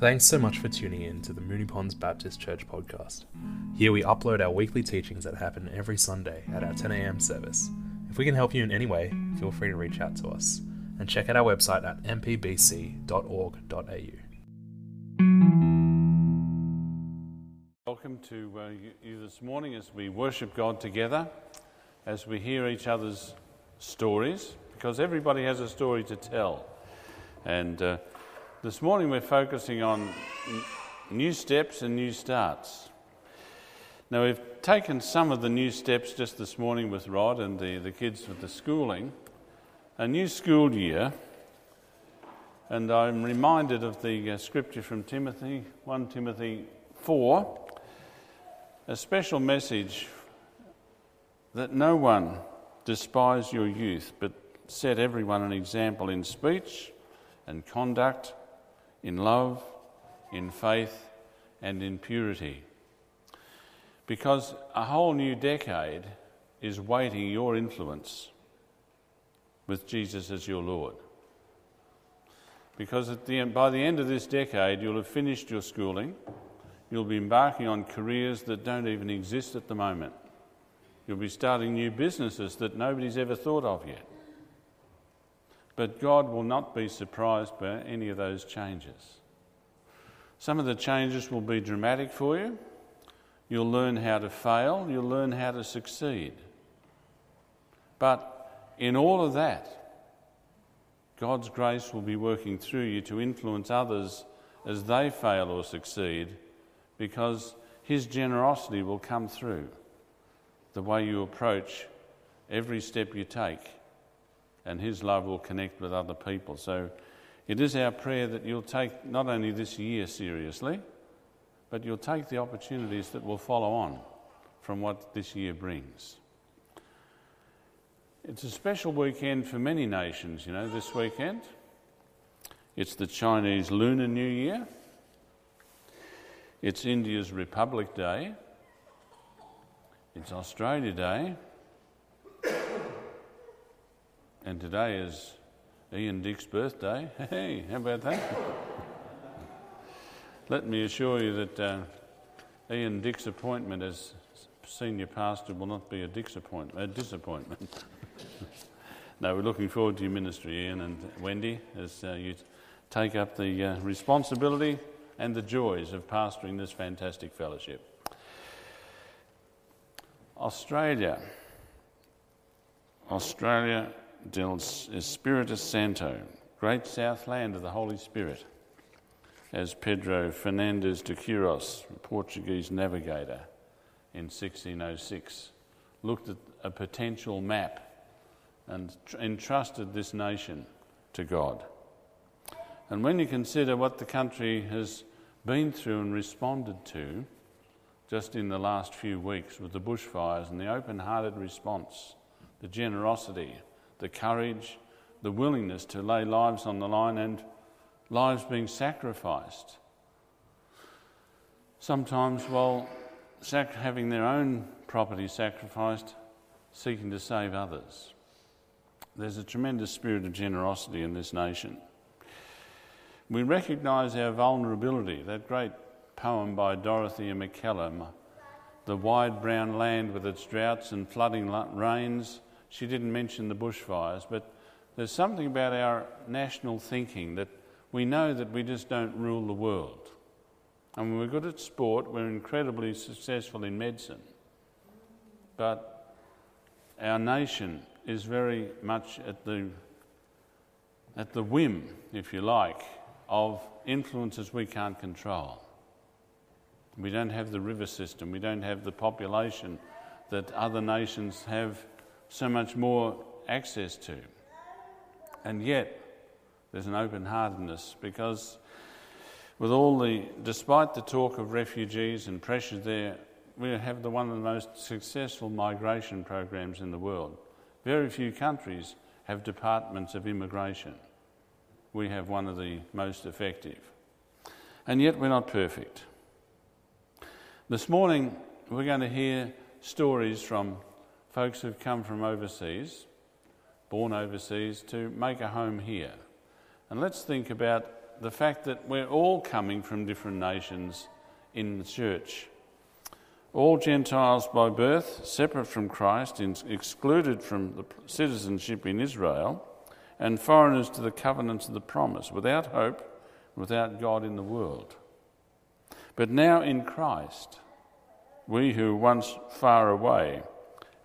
Thanks so much for tuning in to the Moonee Ponds Baptist Church podcast. Here we upload our weekly teachings that happen every Sunday at our 10am service. If we can help you in any way, feel free to reach out to us and check out our website at mpbc.org.au. Welcome to uh, you this morning as we worship God together, as we hear each other's stories, because everybody has a story to tell. And uh, this morning we're focusing on new steps and new starts. Now, we've taken some of the new steps just this morning with Rod and the, the kids with the schooling. A new school year, and I'm reminded of the uh, scripture from Timothy, 1 Timothy 4, a special message that no one despise your youth, but set everyone an example in speech and conduct in love, in faith, and in purity. Because a whole new decade is waiting your influence with Jesus as your Lord. Because the end, by the end of this decade, you'll have finished your schooling, you'll be embarking on careers that don't even exist at the moment, you'll be starting new businesses that nobody's ever thought of yet. But God will not be surprised by any of those changes. Some of the changes will be dramatic for you. You'll learn how to fail, you'll learn how to succeed. But in all of that, God's grace will be working through you to influence others as they fail or succeed because His generosity will come through the way you approach every step you take and His love will connect with other people. So it is our prayer that you'll take not only this year seriously, but you'll take the opportunities that will follow on from what this year brings. It's a special weekend for many nations, you know, this weekend. It's the Chinese Lunar New Year. It's India's Republic Day. It's Australia Day. And today is Ian Dick's birthday. Hey, how about that? Let me assure you that uh, Ian Dick's appointment as senior pastor will not be a, a disappointment. no, we're looking forward to your ministry, Ian and Wendy, as uh, you take up the uh, responsibility and the joys of pastoring this fantastic fellowship. Australia. Australia del Espírito Santo, great south land of the Holy Spirit, as Pedro Fernandes de Queiroz, a Portuguese navigator in 1606, looked at a potential map and entrusted this nation to God. And when you consider what the country has been through and responded to just in the last few weeks with the bushfires and the open hearted response, the generosity, the courage, the willingness to lay lives on the line and lives being sacrificed. Sometimes while sac- having their own property sacrificed, seeking to save others. There's a tremendous spirit of generosity in this nation. We recognise our vulnerability. That great poem by Dorothea Mackellar, The Wide Brown Land with its droughts and flooding rains, she didn't mention the bushfires, but there's something about our national thinking that we know that we just don't rule the world. And we're good at sport, we're incredibly successful in medicine. But our nation is very much at the, at the whim, if you like, of influences we can't control. We don't have the river system, we don't have the population that other nations have so much more access to. And yet, there's an open heartedness because, with all the, despite the talk of refugees and pressure there, we have the, one of the most successful migration programs in the world. Very few countries have departments of immigration. We have one of the most effective. And yet, we're not perfect. This morning, we're going to hear stories from folks who've come from overseas, born overseas, to make a home here. And let's think about the fact that we're all coming from different nations in the church. All Gentiles by birth, separate from Christ, excluded from the citizenship in Israel, and foreigners to the covenants of the promise, without hope, without God in the world. But now in Christ, we who once far away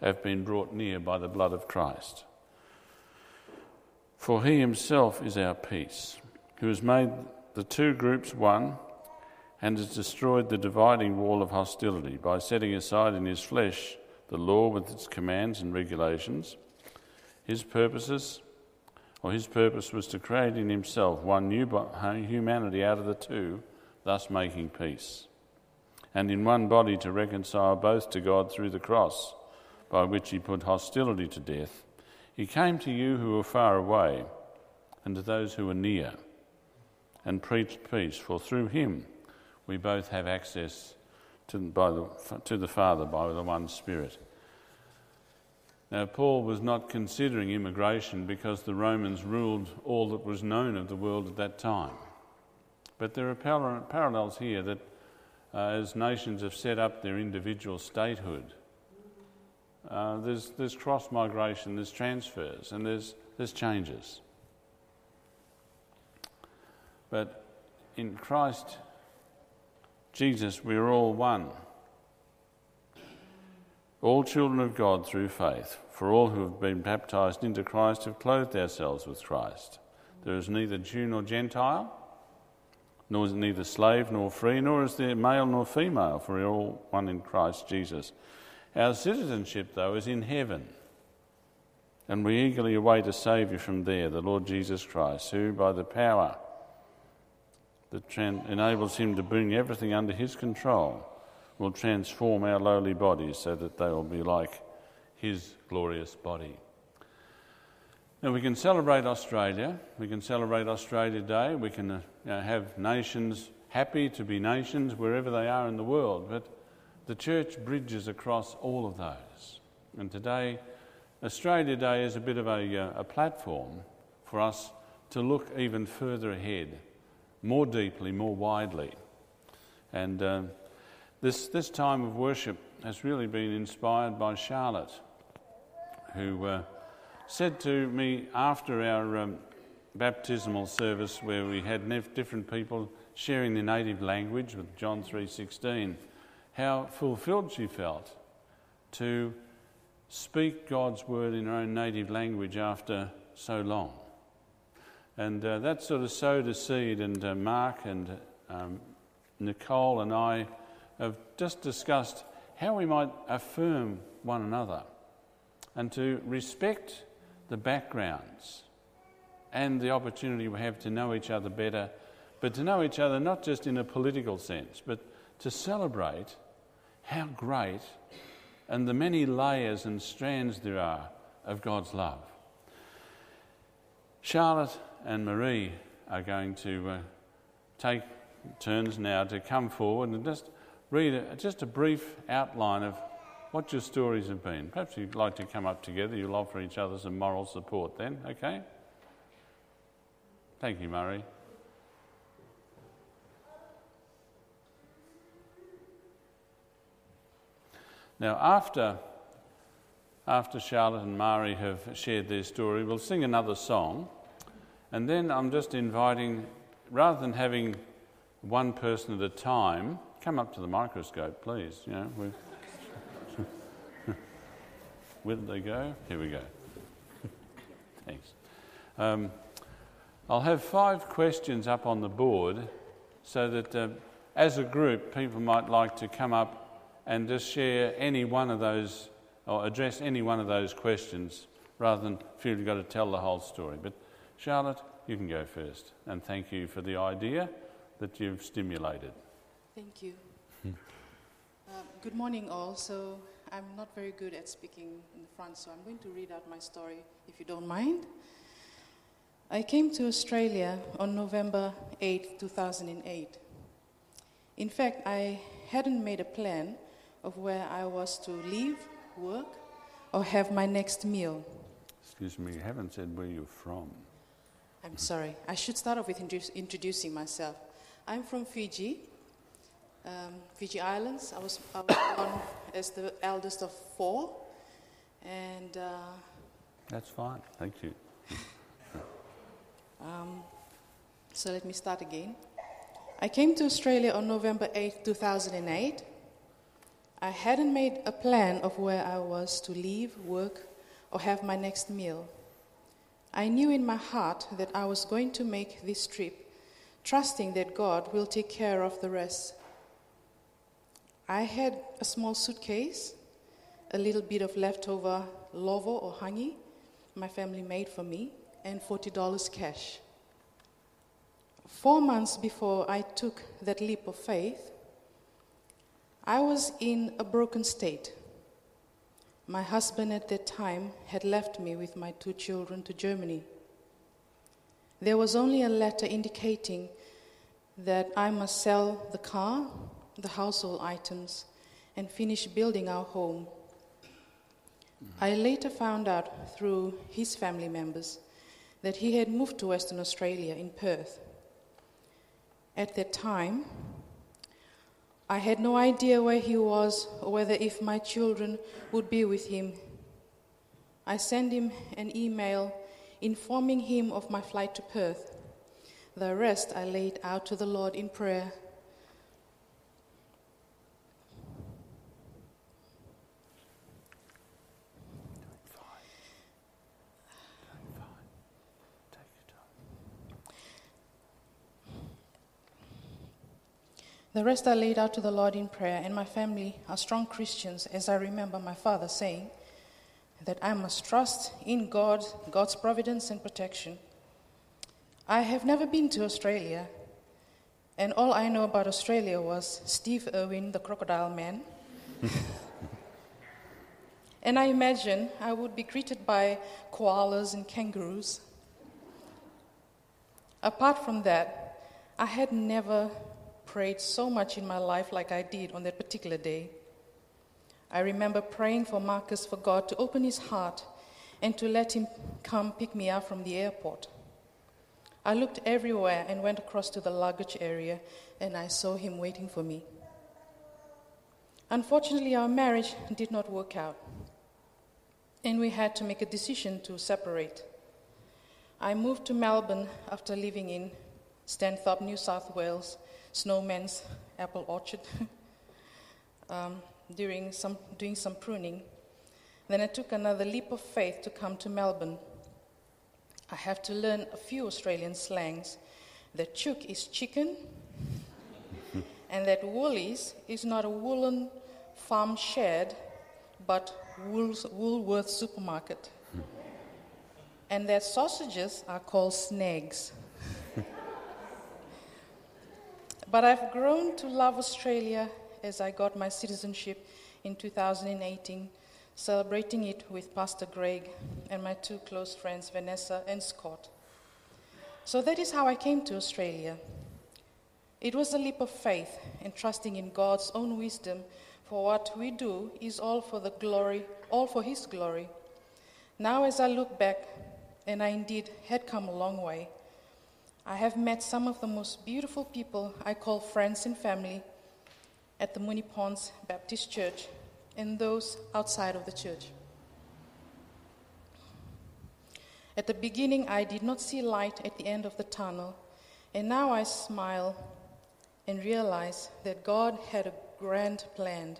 have been brought near by the blood of Christ. For he himself is our peace, who has made the two groups one and has destroyed the dividing wall of hostility by setting aside in his flesh the law with its commands and regulations. His purposes, or his purpose was to create in himself one new humanity out of the two, thus making peace, and in one body to reconcile both to God through the cross, by which he put hostility to death he came to you who were far away and to those who were near and preached peace, for through him we both have access to, the, to the Father by the one Spirit. Now, Paul was not considering immigration because the Romans ruled all that was known of the world at that time. But there are parallels here that uh, as nations have set up their individual statehood, uh, there's, there's cross migration, there's transfers, and there's, there's changes. But in Christ Jesus, we're all one. All children of God through faith, for all who have been baptized into Christ have clothed ourselves with Christ. There is neither Jew nor Gentile, nor is neither slave nor free, nor is there male nor female, for we are all one in Christ Jesus. Our citizenship, though, is in heaven. And we eagerly await a Saviour from there, the Lord Jesus Christ, who, by the power that tran- enables him to bring everything under his control, will transform our lowly bodies so that they will be like his glorious body. Now, we can celebrate Australia. We can celebrate Australia Day. We can uh, have nations happy to be nations wherever they are in the world. But the church bridges across all of those. And today, Australia Day is a bit of a, uh, a platform for us to look even further ahead, more deeply, more widely. And uh, this, this time of worship has really been inspired by Charlotte, who uh, said to me after our um, baptismal service, where we had different people sharing their native language with John 3:16 how fulfilled she felt to speak God's word in her own native language after so long. And uh, that sort of sowed a seed, and uh, Mark and um, Nicole and I have just discussed how we might affirm one another and to respect the backgrounds and the opportunity we have to know each other better, but to know each other not just in a political sense, but to celebrate how great and the many layers and strands there are of God's love. Charlotte and Marie are going to uh, take turns now to come forward and just read a, just a brief outline of what your stories have been. Perhaps you'd like to come up together, you'll offer each other some moral support then, okay? Thank you, Murray. Now, after, after Charlotte and Mari have shared their story, we'll sing another song. And then I'm just inviting, rather than having one person at a time, come up to the microscope, please. You know, where did they go? Here we go. Thanks. Um, I'll have five questions up on the board so that uh, as a group, people might like to come up and just share any one of those or address any one of those questions rather than feel you've got to tell the whole story. But Charlotte, you can go first. And thank you for the idea that you've stimulated. Thank you. uh, good morning, all. So I'm not very good at speaking in front, so I'm going to read out my story if you don't mind. I came to Australia on November 8, 2008. In fact, I hadn't made a plan of where I was to live, work, or have my next meal. Excuse me, you haven't said where you're from. I'm sorry. I should start off with introduce, introducing myself. I'm from Fiji, um, Fiji Islands. I was, I was born as the eldest of four, and uh, That's fine. Thank you. um, so let me start again. I came to Australia on November 8, 2008. I hadn't made a plan of where I was to live, work, or have my next meal. I knew in my heart that I was going to make this trip, trusting that God will take care of the rest. I had a small suitcase, a little bit of leftover lovo or hangi my family made for me, and $40 cash. Four months before I took that leap of faith, I was in a broken state. My husband at that time had left me with my two children to Germany. There was only a letter indicating that I must sell the car, the household items, and finish building our home. I later found out through his family members that he had moved to Western Australia in Perth. At that time, I had no idea where he was or whether if my children would be with him. I sent him an email informing him of my flight to Perth. The rest I laid out to the Lord in prayer. Take your time. The rest I laid out to the Lord in prayer, and my family are strong Christians, as I remember my father saying that I must trust in God, God's providence and protection. I have never been to Australia, and all I know about Australia was Steve Irwin, the crocodile man. and I imagine I would be greeted by koalas and kangaroos. Apart from that, I had never prayed so much in my life like I did on that particular day. I remember praying for Marcus for God to open his heart and to let him come pick me up from the airport. I looked everywhere and went across to the luggage area and I saw him waiting for me. Unfortunately, our marriage did not work out and we had to make a decision to separate. I moved to Melbourne after living in Stanthorpe, New South Wales, Snowman's apple orchard, um, during some, doing some pruning. Then I took another leap of faith to come to Melbourne. I have to learn a few Australian slangs. That chook is chicken, and that Woolies is not a woolen farm shed, but Wool's, Woolworth supermarket. and that sausages are called snags. But I've grown to love Australia as I got my citizenship in 2018, celebrating it with Pastor Greg and my two close friends, Vanessa and Scott. So that is how I came to Australia. It was a leap of faith and trusting in God's own wisdom, for what we do is all for the glory, all for His glory. Now, as I look back, and I indeed had come a long way, I have met some of the most beautiful people I call friends and family at the Moonee Ponds Baptist Church and those outside of the church. At the beginning, I did not see light at the end of the tunnel, and now I smile and realize that God had a grand plan.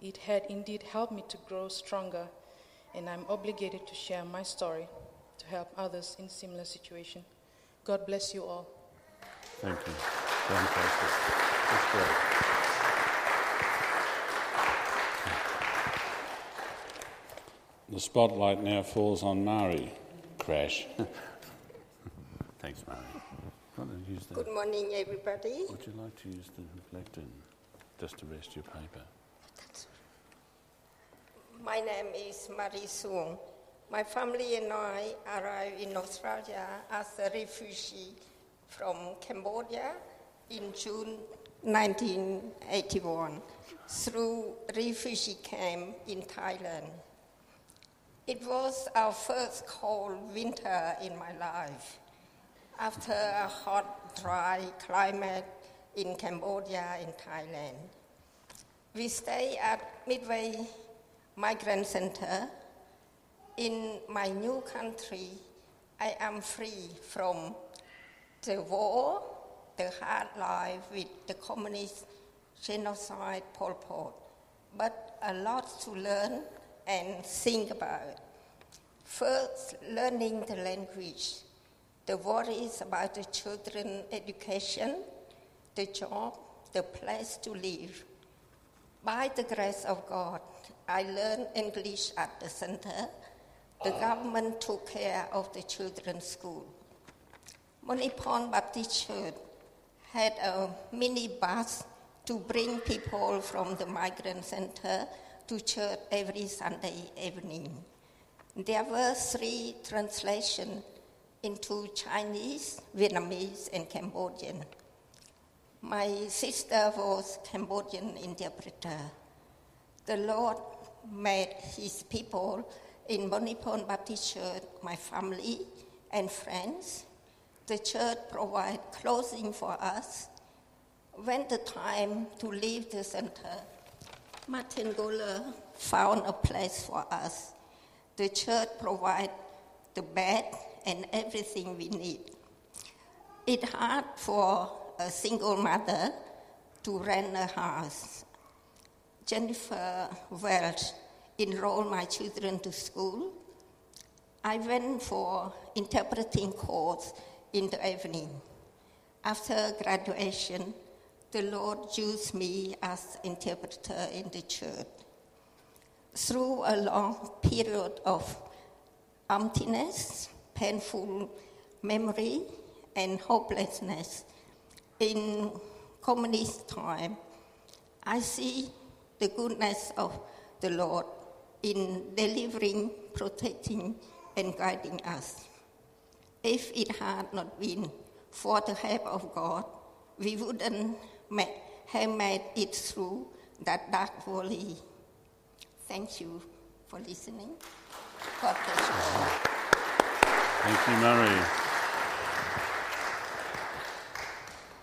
It had indeed helped me to grow stronger, and I'm obligated to share my story to help others in similar situation. God bless you all. Thank you. Fantastic. That's great. The spotlight now falls on Mari. Crash. Thanks, Mari. Want to use that? Good morning, everybody. Would you like to use the lectern just to rest your paper? My name is Marie Suong. My family and I arrived in Australia as a refugee from Cambodia in June 1981 through refugee camp in Thailand. It was our first cold winter in my life. after a hot, dry climate in Cambodia and Thailand. We stay at Midway Migrant Center. In my new country, I am free from the war, the hard life with the communist genocide Pol Pot, but a lot to learn and think about. First, learning the language, the worries about the children education, the job, the place to live. By the grace of God, I learned English at the center. The government took care of the children's school. Moonee Ponds Baptist Church had a mini bus to bring people from the migrant center to church every Sunday evening. There were three translations into Chinese, Vietnamese, and Cambodian. My sister was Cambodian interpreter. The Lord made his people in Moonee Ponds Baptist Church, my family and friends. The church provided clothing for us. When the time to leave the center, Martin Goller found a place for us. The church provided the bed and everything we need. It's hard for a single mother to rent a house. Jennifer Welch enrolled my children to school. I went for interpreting course in the evening. After graduation, the Lord used me as interpreter in the church. Through a long period of emptiness, painful memory, and hopelessness in communist time, I see the goodness of the Lord in delivering, protecting, and guiding us. If it had not been for the help of God, we wouldn't have made it through that dark valley. Thank you for listening. God bless you. Thank you, Murray.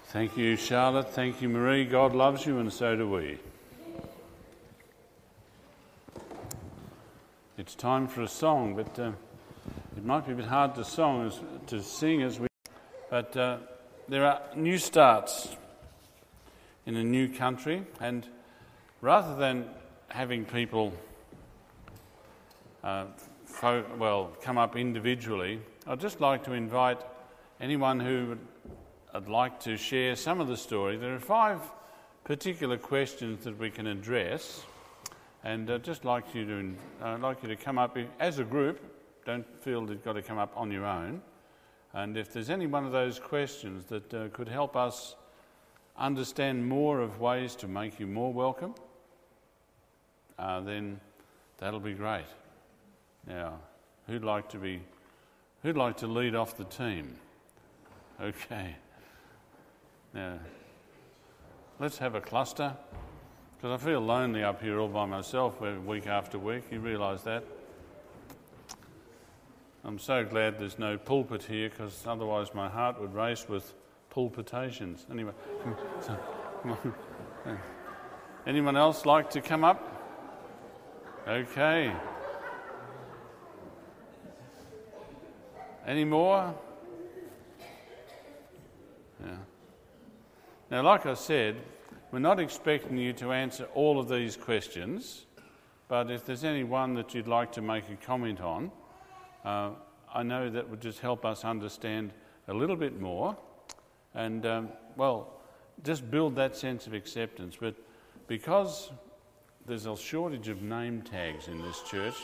Thank you, Charlotte. Thank you, Marie. God loves you, and so do we. It's time for a song, but uh, it might be a bit hard to song as, to sing as we. But uh, there are new starts in a new country, and rather than having people, uh, fo- well, come up individually, I'd just like to invite anyone who would like to share some of the story. There are five particular questions that we can address. And I'd just like you to, uh, like you to come up as a group. Don't feel that you've got to come up on your own. And if there's any one of those questions that uh, could help us understand more of ways to make you more welcome, uh, then that'll be great. Now, who'd like to be, who'd like to lead off the team? Okay. Now, let's have a cluster. Because I feel lonely up here all by myself week after week. You realise that? I'm so glad there's no pulpit here because otherwise my heart would race with pulpitations. Anyway. Anyone else like to come up? Okay. Any more? Yeah. Now, like I said, we're not expecting you to answer all of these questions, but if there's any one that you'd like to make a comment on, uh, I know that would just help us understand a little bit more and, um, well, just build that sense of acceptance. But because there's a shortage of name tags in this church,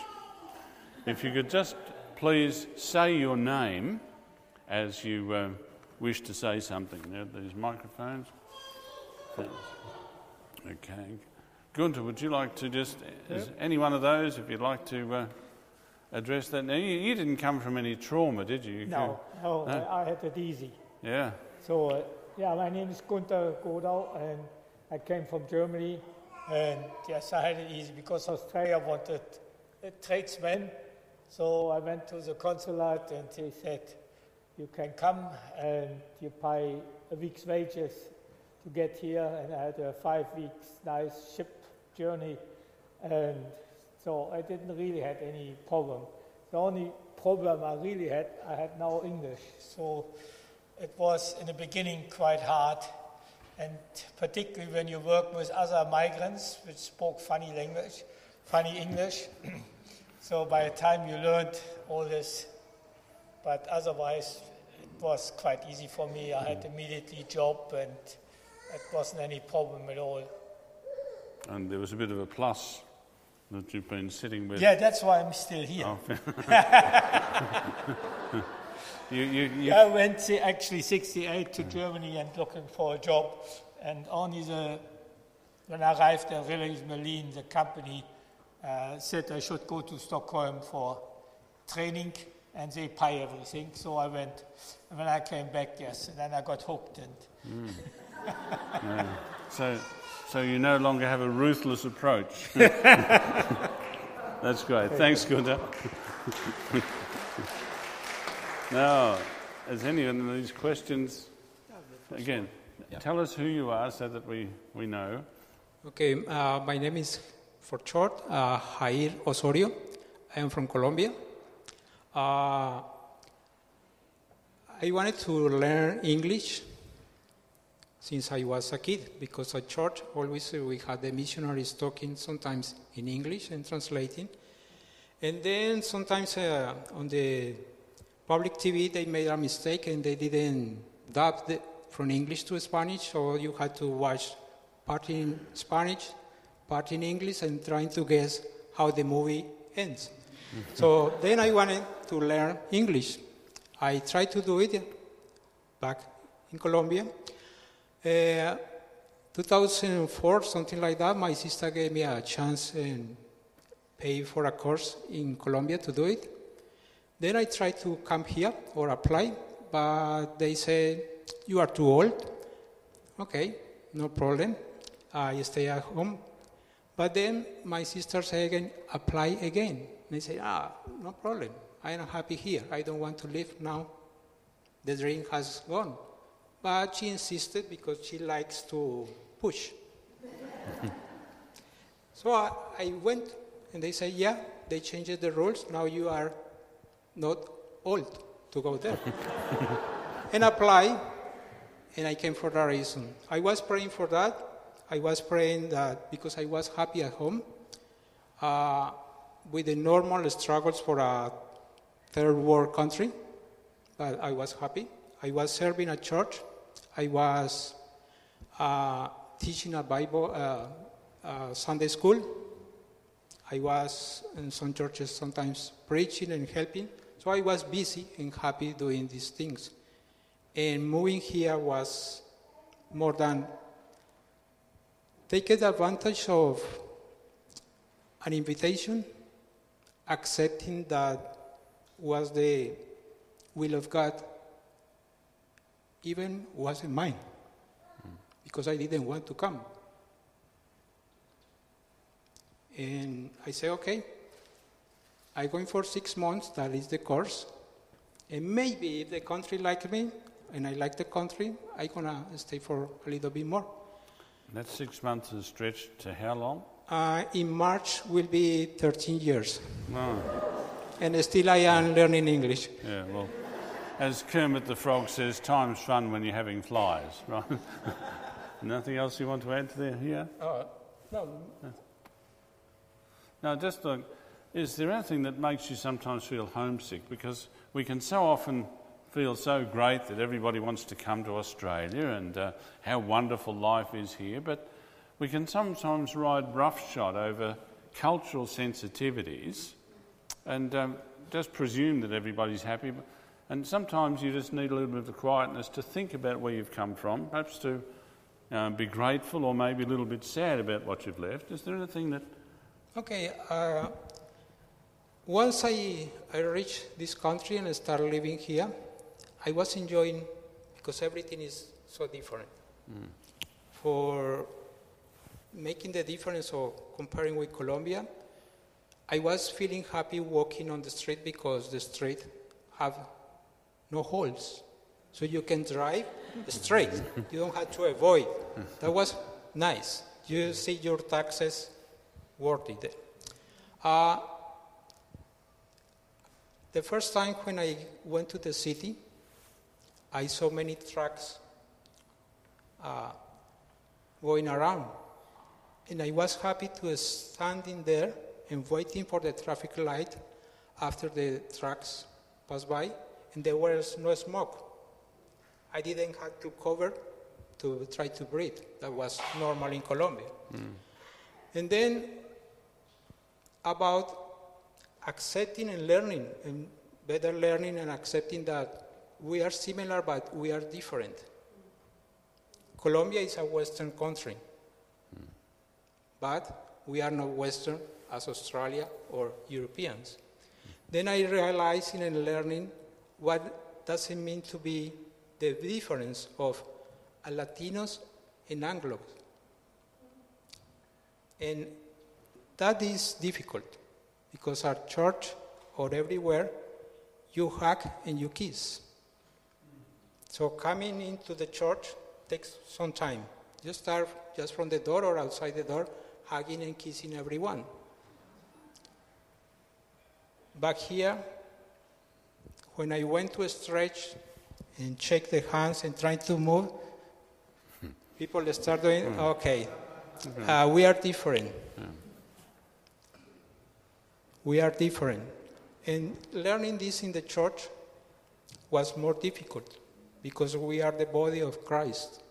if you could just please say your name as you uh, wish to say something. There, these microphones. Okay. Gunter, would you like to just, is any one of those, if you'd like to uh, address that? Now, you, you, didn't come from any trauma, did you? No, no, no? I had it easy. Yeah. So, uh, yeah, my name is Gunter Godal, and I came from Germany. And yes, I had it easy because Australia wanted a tradesman. So I went to the consulate and they said, you can come and you pay a week's wages to get here. And I had a five weeks nice ship journey, and so I didn't really have any problem. The only problem I really had, I had no English. So it was in the beginning quite hard, and particularly when you work with other migrants which spoke funny language, funny English. so by the time you learned all this, but otherwise it was quite easy for me. I had mm. immediately job, and it wasn't any problem at all. And there was a bit of a plus that you've been sitting with. Yeah, that's why I'm still here. Oh, you, you, you, I went to actually 68 to Germany and looking for a job, and only the when I arrived at Rillings Berlin, the company uh, said I should go to Stockholm for training, and they pay everything. So I went. And when I came back, yes, and then I got hooked. And yeah. So, so you no longer have a ruthless approach. That's great. Thanks, Gunther. now, has anyone of these questions? Again, tell us who you are so that we, we know. Okay, uh, my name is, for short, uh, Jair Osorio. I am from Colombia. Uh, I wanted to learn English since I was a kid because at church always we had the missionaries talking sometimes in English and translating. And then sometimes uh, on the public TV they made a mistake and they didn't dub the, from English to Spanish, so you had to watch part in Spanish, part in English, and trying to guess how the movie ends. so then I wanted to learn English. I tried to do it back in Colombia. Uh, 2004, something like that, my sister gave me a chance and paid for a course in Colombia to do it. Then I tried to come here or apply, but they said, You are too old. Okay, no problem. I stay at home. But then my sister said again, Apply again. And I Ah, no problem. I am happy here. I don't want to leave now. The dream has gone. But she insisted because she likes to push. so I, I went and they said, Yeah, they changed the rules. Now you are not old to go there. and apply, and I came for that reason. I was praying for that. I was praying that because I was happy at home, uh, with the normal struggles for a third world country, but I was happy. I was serving at church. I was uh, teaching a Bible uh, uh, Sunday school. I was in some churches sometimes preaching and helping. So I was busy and happy doing these things. And moving here was more than taking advantage of an invitation, accepting that was the will of God, even wasn't mine, because I didn't want to come. And I say, okay, I'm going for six months, that is the course. And maybe if the country like me, and I like the country, I'm gonna stay for a little bit more. That six months is stretched to how long? Uh, in March will be 13 years, No. and still I am learning English. Yeah, well, as Kermit the Frog says, time's fun when you're having flies, right? Nothing else you want to add to there Yeah? Uh, no, Now, just look, is there anything that makes you sometimes feel homesick? Because we can so often feel so great that everybody wants to come to Australia and uh, how wonderful life is here, but we can sometimes ride roughshod over cultural sensitivities and um, just presume that everybody's happy. And sometimes you just need a little bit of quietness to think about where you've come from, perhaps to um, be grateful or maybe a little bit sad about what you've left. Is there anything that Okay, uh, once I, I reached this country and I started living here, I was enjoying because everything is so different. For making the difference or comparing with Colombia, I was feeling happy walking on the street because the street have no holes. So you can drive straight. you don't have to avoid. That was nice. You see your taxes worth it. Uh, the first time when I went to the city, I saw many trucks uh, going around. And I was happy to stand in there and waiting for the traffic light after the trucks passed by, and there was no smoke. I didn't have to cover to try to breathe. That was normal in Colombia. Mm. And then about accepting and learning, and better learning and accepting that we are similar but we are different. Colombia is a Western country, mm. but we are not Western as Australia or Europeans. Mm. Then I realized in learning what does it mean to be the difference of a Latinos and Anglos. And that is difficult because our church or everywhere you hug and you kiss. So coming into the church takes some time. You start just from the door or outside the door, hugging and kissing everyone. Back here, when I went to stretch and check the hands and trying to move, people start doing, mm. okay, mm-hmm. uh, we are different. Mm. We are different. And learning this in the church was more difficult because we are the body of Christ.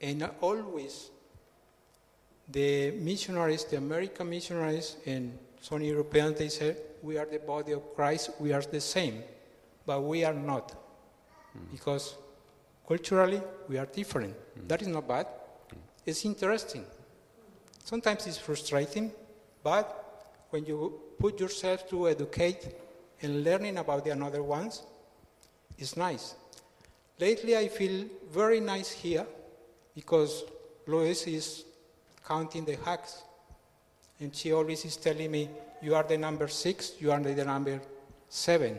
And always, the missionaries, the American missionaries, and some Europeans, they said, we are the body of Christ, we are the same. But we are not. Mm. Because culturally, we are different. Mm. That is not bad. Mm. It's interesting. Sometimes it's frustrating, but when you put yourself to educate and learning about the another ones, it's nice. Lately, I feel very nice here because Lois is counting the hacks. And she always is telling me, You are the number six, you are the number seven.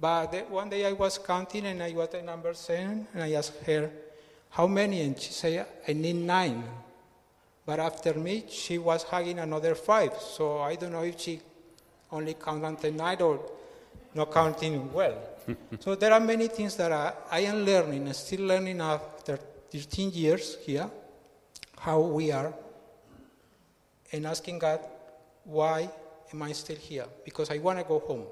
But one day I was counting and I was the number seven, and I asked her, How many? And she said, I need nine. But after me, she was hugging another five. So I don't know if she only counted nine or not counting well. so there are many things that I, I am learning, and still learning after 13 years here, how we are, and asking God, why am I still here? Because I want to go home.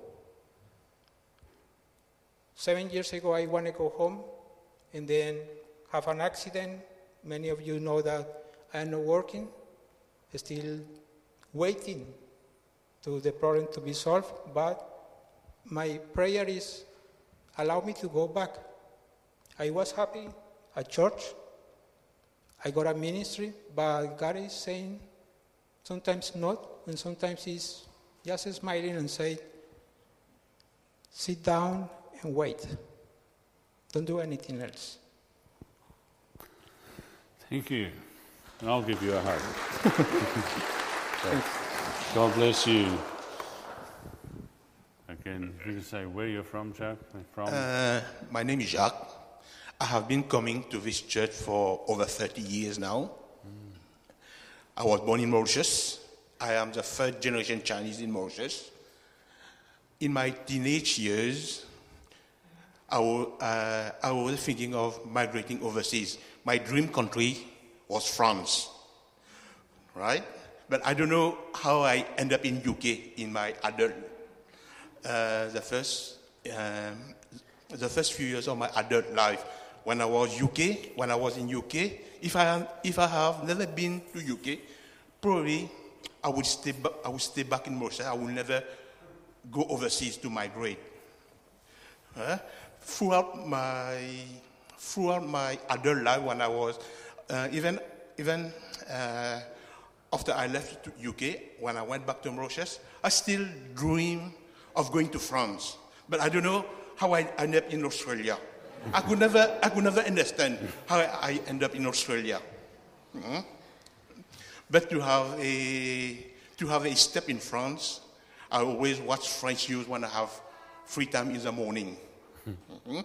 Seven years ago, I want to go home, and then have an accident. Many of you know that I am not working, still waiting to the problem to be solved, but my prayer is allow me to go back. I was happy at church. I got a ministry, but God is saying sometimes not, and sometimes He's just smiling and say, sit down and wait. Don't do anything else. Thank you. And I'll give you a hug. So, God bless you. Again, can you can say where you're from, Jacques? From? Uh, my name is Jacques. I have been coming to this church for over 30 years now. I was born in Mauritius. I am the third generation Chinese in Mauritius. In my teenage years, I wa- uh, I was thinking of migrating overseas. My dream country was France, right? But I don't know how I end up in UK in my adult uh, the first um, the first few years of my adult life when I was UK when I was in UK if I if I have never been to UK probably I would stay I would stay back in Mauritius I will never go overseas to migrate. Throughout my throughout my adult life when I was uh, even even uh, after I left UK when I went back to Mauritius I still dream of going to France. But I don't know how I end up in Australia. I could never I could never understand how I end up in Australia. Mhm. But to have a to have a step in France I always watch French news when I have free time in the morning. Mhm.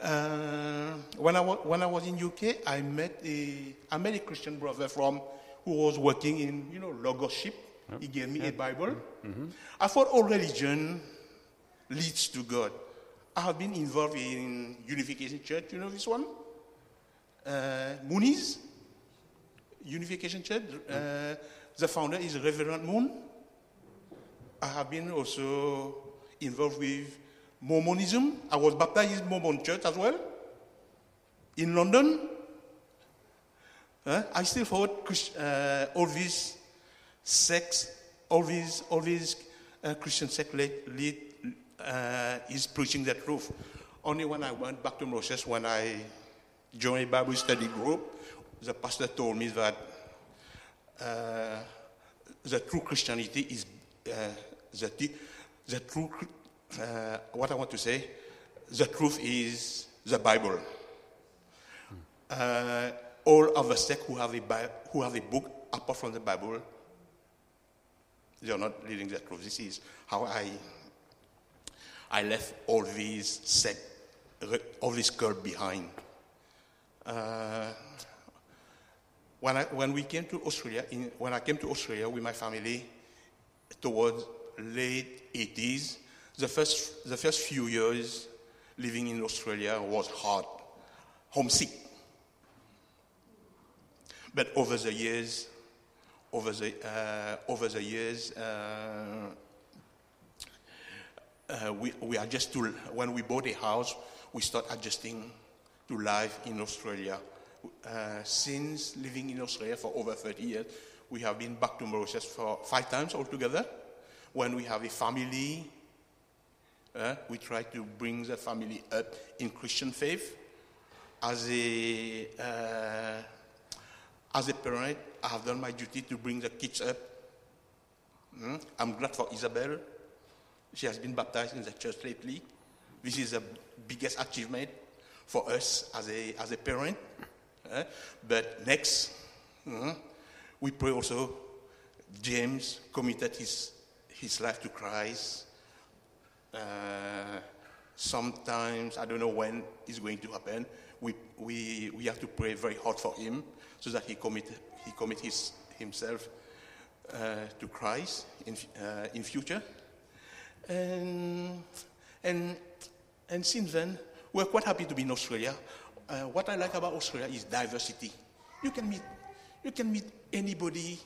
Uh, when, I wa- when I was in UK, I met a, I met a Christian brother from who was working in you know Logos ship. He gave me a Bible. I thought all religion leads to God. I have been involved in Unification Church. You know this one, uh, Moonies Unification Church. Uh, the founder is Reverend Moon. I have been also involved with Mormonism. I was baptized in Mormon church as well in London. Uh, I still Christ- uh, all these sects, all these, all these uh, Christian sect lead, uh, is preaching the truth. Only when I went back to Moses, when I joined Bible study group, the pastor told me that uh, the true Christianity is uh, the, the true, uh, what I want to say, the truth is the Bible. Uh, all other sects who have, a Bi- who have a book apart from the Bible, they are not leading the truth. This is how I, I left all these sect, all this cult behind. Uh, when, I, when we came to Australia, in, when I came to Australia with my family towards late 80s, the first, the first few years living in Australia was hard, homesick. But over the years, over the, uh, over the years, uh, uh, we, we adjust to, when we bought a house, we start adjusting to life in Australia. Uh, since living in Australia for over 30 years, we have been back to Mauritius for five times altogether. When we have a family, uh, we try to bring the family up in Christian faith. As a, uh, as a parent, I have done my duty to bring the kids up. Mm. I'm glad for Isabel. She has been baptized in the church lately. This is the biggest achievement for us as a, as a parent. Uh, but next, mm, we pray also, James committed his, his life to Christ. Uh, sometimes, I don't know when it's going to happen, we, we, we have to pray very hard for him so that he commit, he commit his, himself uh, to Christ in, uh, in future. And, and, and since then, we're quite happy to be in Australia. Uh, what I like about Australia is diversity. You can meet, you can meet anybody.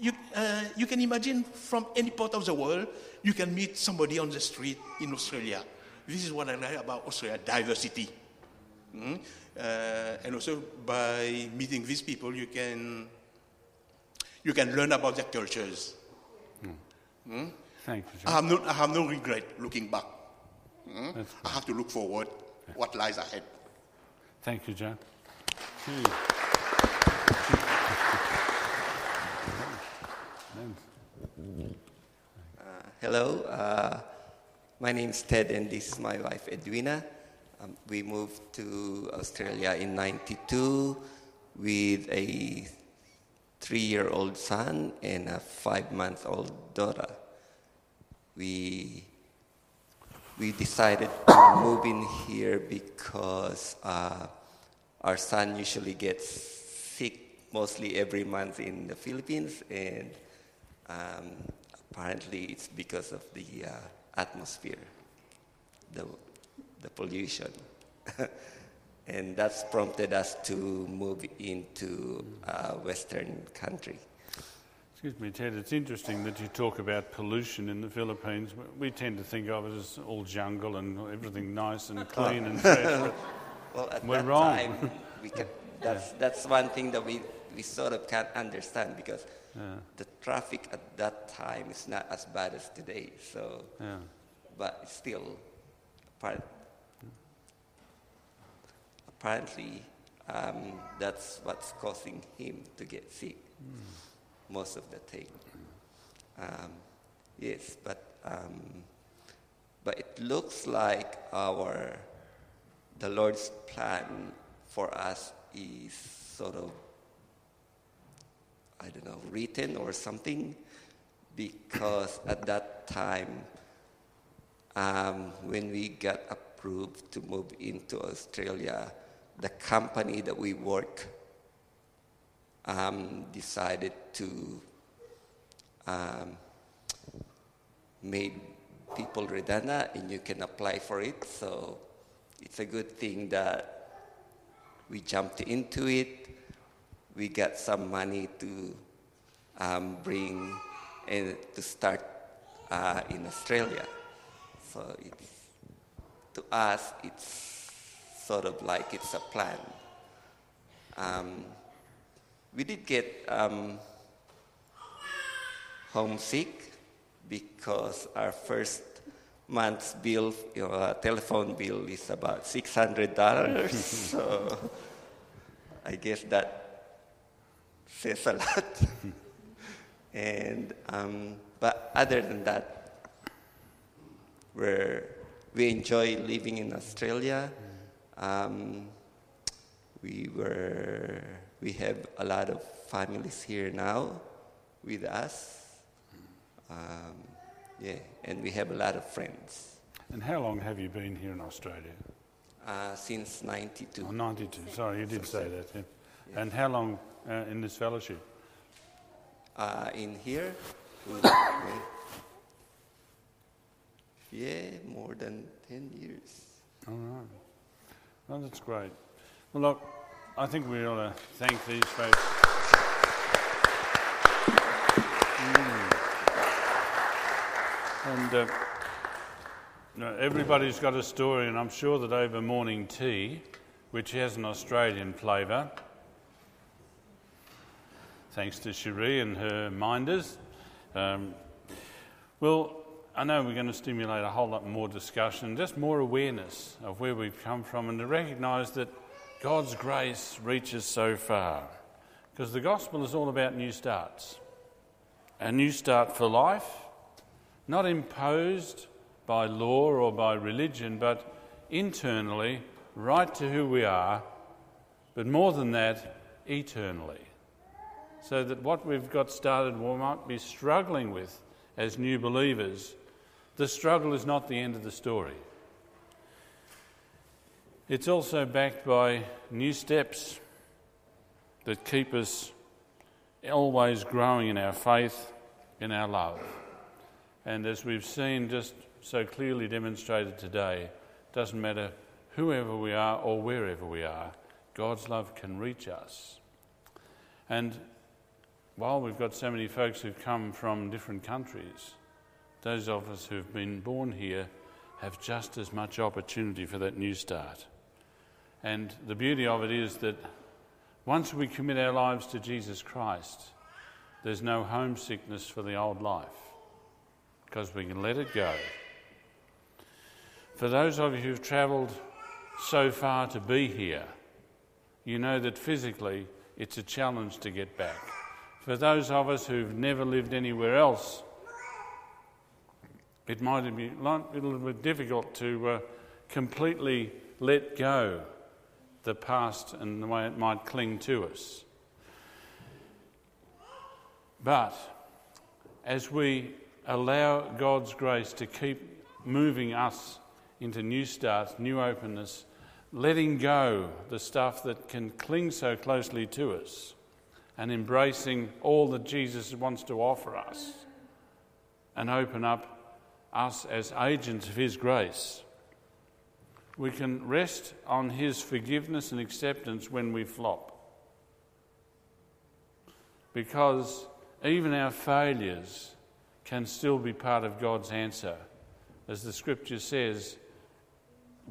You, uh, you can imagine from any part of the world, you can meet somebody on the street in Australia. This is what I like about Australia diversity. Mm? Uh, and also, by meeting these people, you can, you can learn about their cultures. Mm? Thank you, I have no, I have no regret looking back. Mm? I have to look forward what lies ahead. Thank you, John. Hello, uh, my name is Ted, and this is my wife Edwina. Um, we moved to Australia in '92 with a three-year-old son and a five-month-old daughter. We we decided to move in here because uh, our son usually gets sick mostly every month in the Philippines, and um, apparently it's because of the uh, atmosphere, the, the pollution. and that's prompted us to move into a Western country. Excuse me, Ted. It's interesting that you talk about pollution in the Philippines. We tend to think of it as all jungle and everything nice and clean and fresh. Well, at We're that wrong. time, we can, that's, that's one thing that we, we sort of can't understand because the traffic at that time is not as bad as today. So, But, yeah. but it's still, apparent, apparently, um, that's what's causing him to get sick most of the time. Um, yes, but um, but it looks like our the Lord's plan for us is sort of I don't know written or something because at that time, um, when we got approved to move into Australia, the company that we work um, decided to um, made people redundant and you can apply for it. So it's a good thing that we jumped into it. We got some money to um, bring and to start uh, in Australia. So it's, to us, it's sort of like it's a plan. Um, we did get um, homesick because our first month's bill, you know, uh, telephone bill is about six hundred dollars. so I guess that says a lot. and um, but other than that, we we enjoy living in Australia. Um, we were we have a lot of families here now with us. Um, yeah, and we have a lot of friends. And how long have you been here in Australia? Uh, since 92. Oh, 92. Sorry, you did say that. Yeah. And how long uh, in this fellowship? Uh, in here? yeah, more than 10 years. All right. Well, that's great. Well, look, I think we ought to thank these folks. Mm. And uh, everybody's got a story, and I'm sure that over morning tea, which has an Australian flavour, thanks to Cherie and her minders, um, well, I know we're going to stimulate a whole lot more discussion, just more awareness of where we've come from, and to recognise that God's grace reaches so far. Because the gospel is all about new starts. A new start for life not imposed by law or by religion, but internally, right to who we are, but more than that, eternally. So that what we've got started, we might be struggling with as new believers, the struggle is not the end of the story. It's also backed by new steps that keep us always growing in our faith, in our love. And as we've seen just so clearly demonstrated today, doesn't matter whoever we are or wherever we are, God's love can reach us. And while we've got so many folks who've come from different countries, those of us who've been born here have just as much opportunity for that new start. And the beauty of it is that once we commit our lives to Jesus Christ, there's no homesickness for the old life because we can let it go. For those of you who've travelled so far to be here, you know that physically it's a challenge to get back. For those of us who've never lived anywhere else, it might be a little bit difficult to uh, completely let go the past and the way it might cling to us. But as we allow God's grace to keep moving us into new starts, new openness, letting go the stuff that can cling so closely to us, and embracing all that Jesus wants to offer us, and open up us as agents of His grace. We can rest on His forgiveness and acceptance when we flop. Because even our failures can still be part of God's answer. As the scripture says,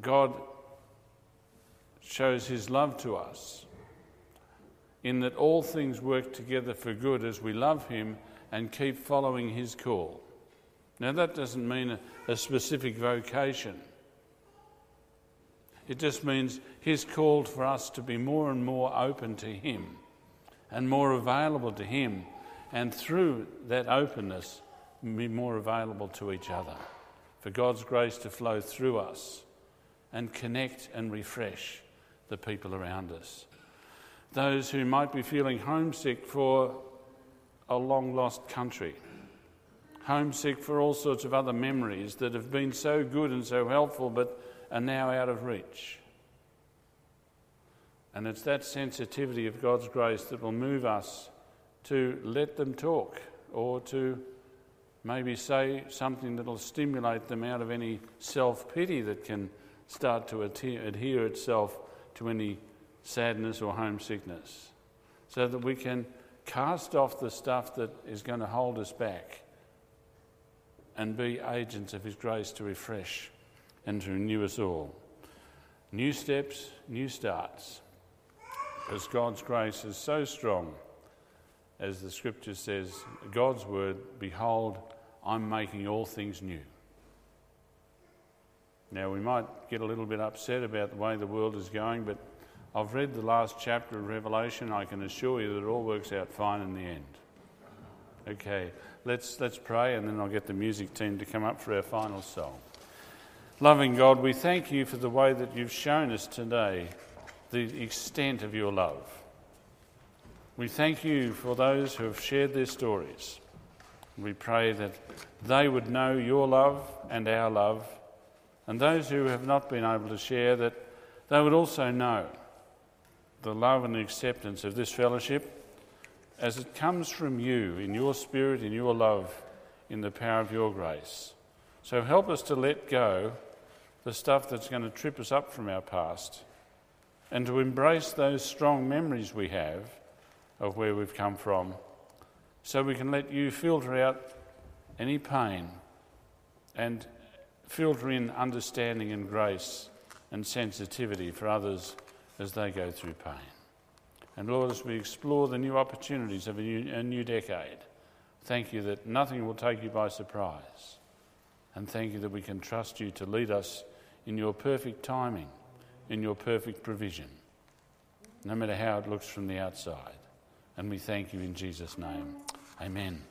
God shows his love to us in that all things work together for good as we love him and keep following his call. Now, that doesn't mean a, a specific vocation. It just means He's called for us to be more and more open to Him and more available to Him, and through that openness, be more available to each other, for God's grace to flow through us and connect and refresh the people around us. Those who might be feeling homesick for a long lost country, homesick for all sorts of other memories that have been so good and so helpful but are now out of reach. And it's that sensitivity of God's grace that will move us to let them talk or to maybe say something that will stimulate them out of any self pity that can start to adhere itself to any sadness or homesickness. So that we can cast off the stuff that is going to hold us back and be agents of His grace to refresh and to renew us all. New steps, new starts. Because God's grace is so strong, as the scripture says, God's word, behold, I'm making all things new. Now, we might get a little bit upset about the way the world is going, but I've read the last chapter of Revelation. I can assure you that it all works out fine in the end. Okay, let's, let's pray and then I'll get the music team to come up for our final song. Loving God, we thank you for the way that you've shown us today the extent of your love. We thank you for those who have shared their stories. We pray that they would know your love and our love, and those who have not been able to share, that they would also know the love and acceptance of this fellowship as it comes from you in your spirit, in your love, in the power of your grace. So help us to let go the stuff that's going to trip us up from our past and to embrace those strong memories we have of where we've come from so we can let you filter out any pain and filter in understanding and grace and sensitivity for others as they go through pain. And Lord, as we explore the new opportunities of a new, a new decade, thank you that nothing will take you by surprise. And thank you that we can trust you to lead us in your perfect timing in your perfect provision, no matter how it looks from the outside. And we thank you in Jesus' name. Amen.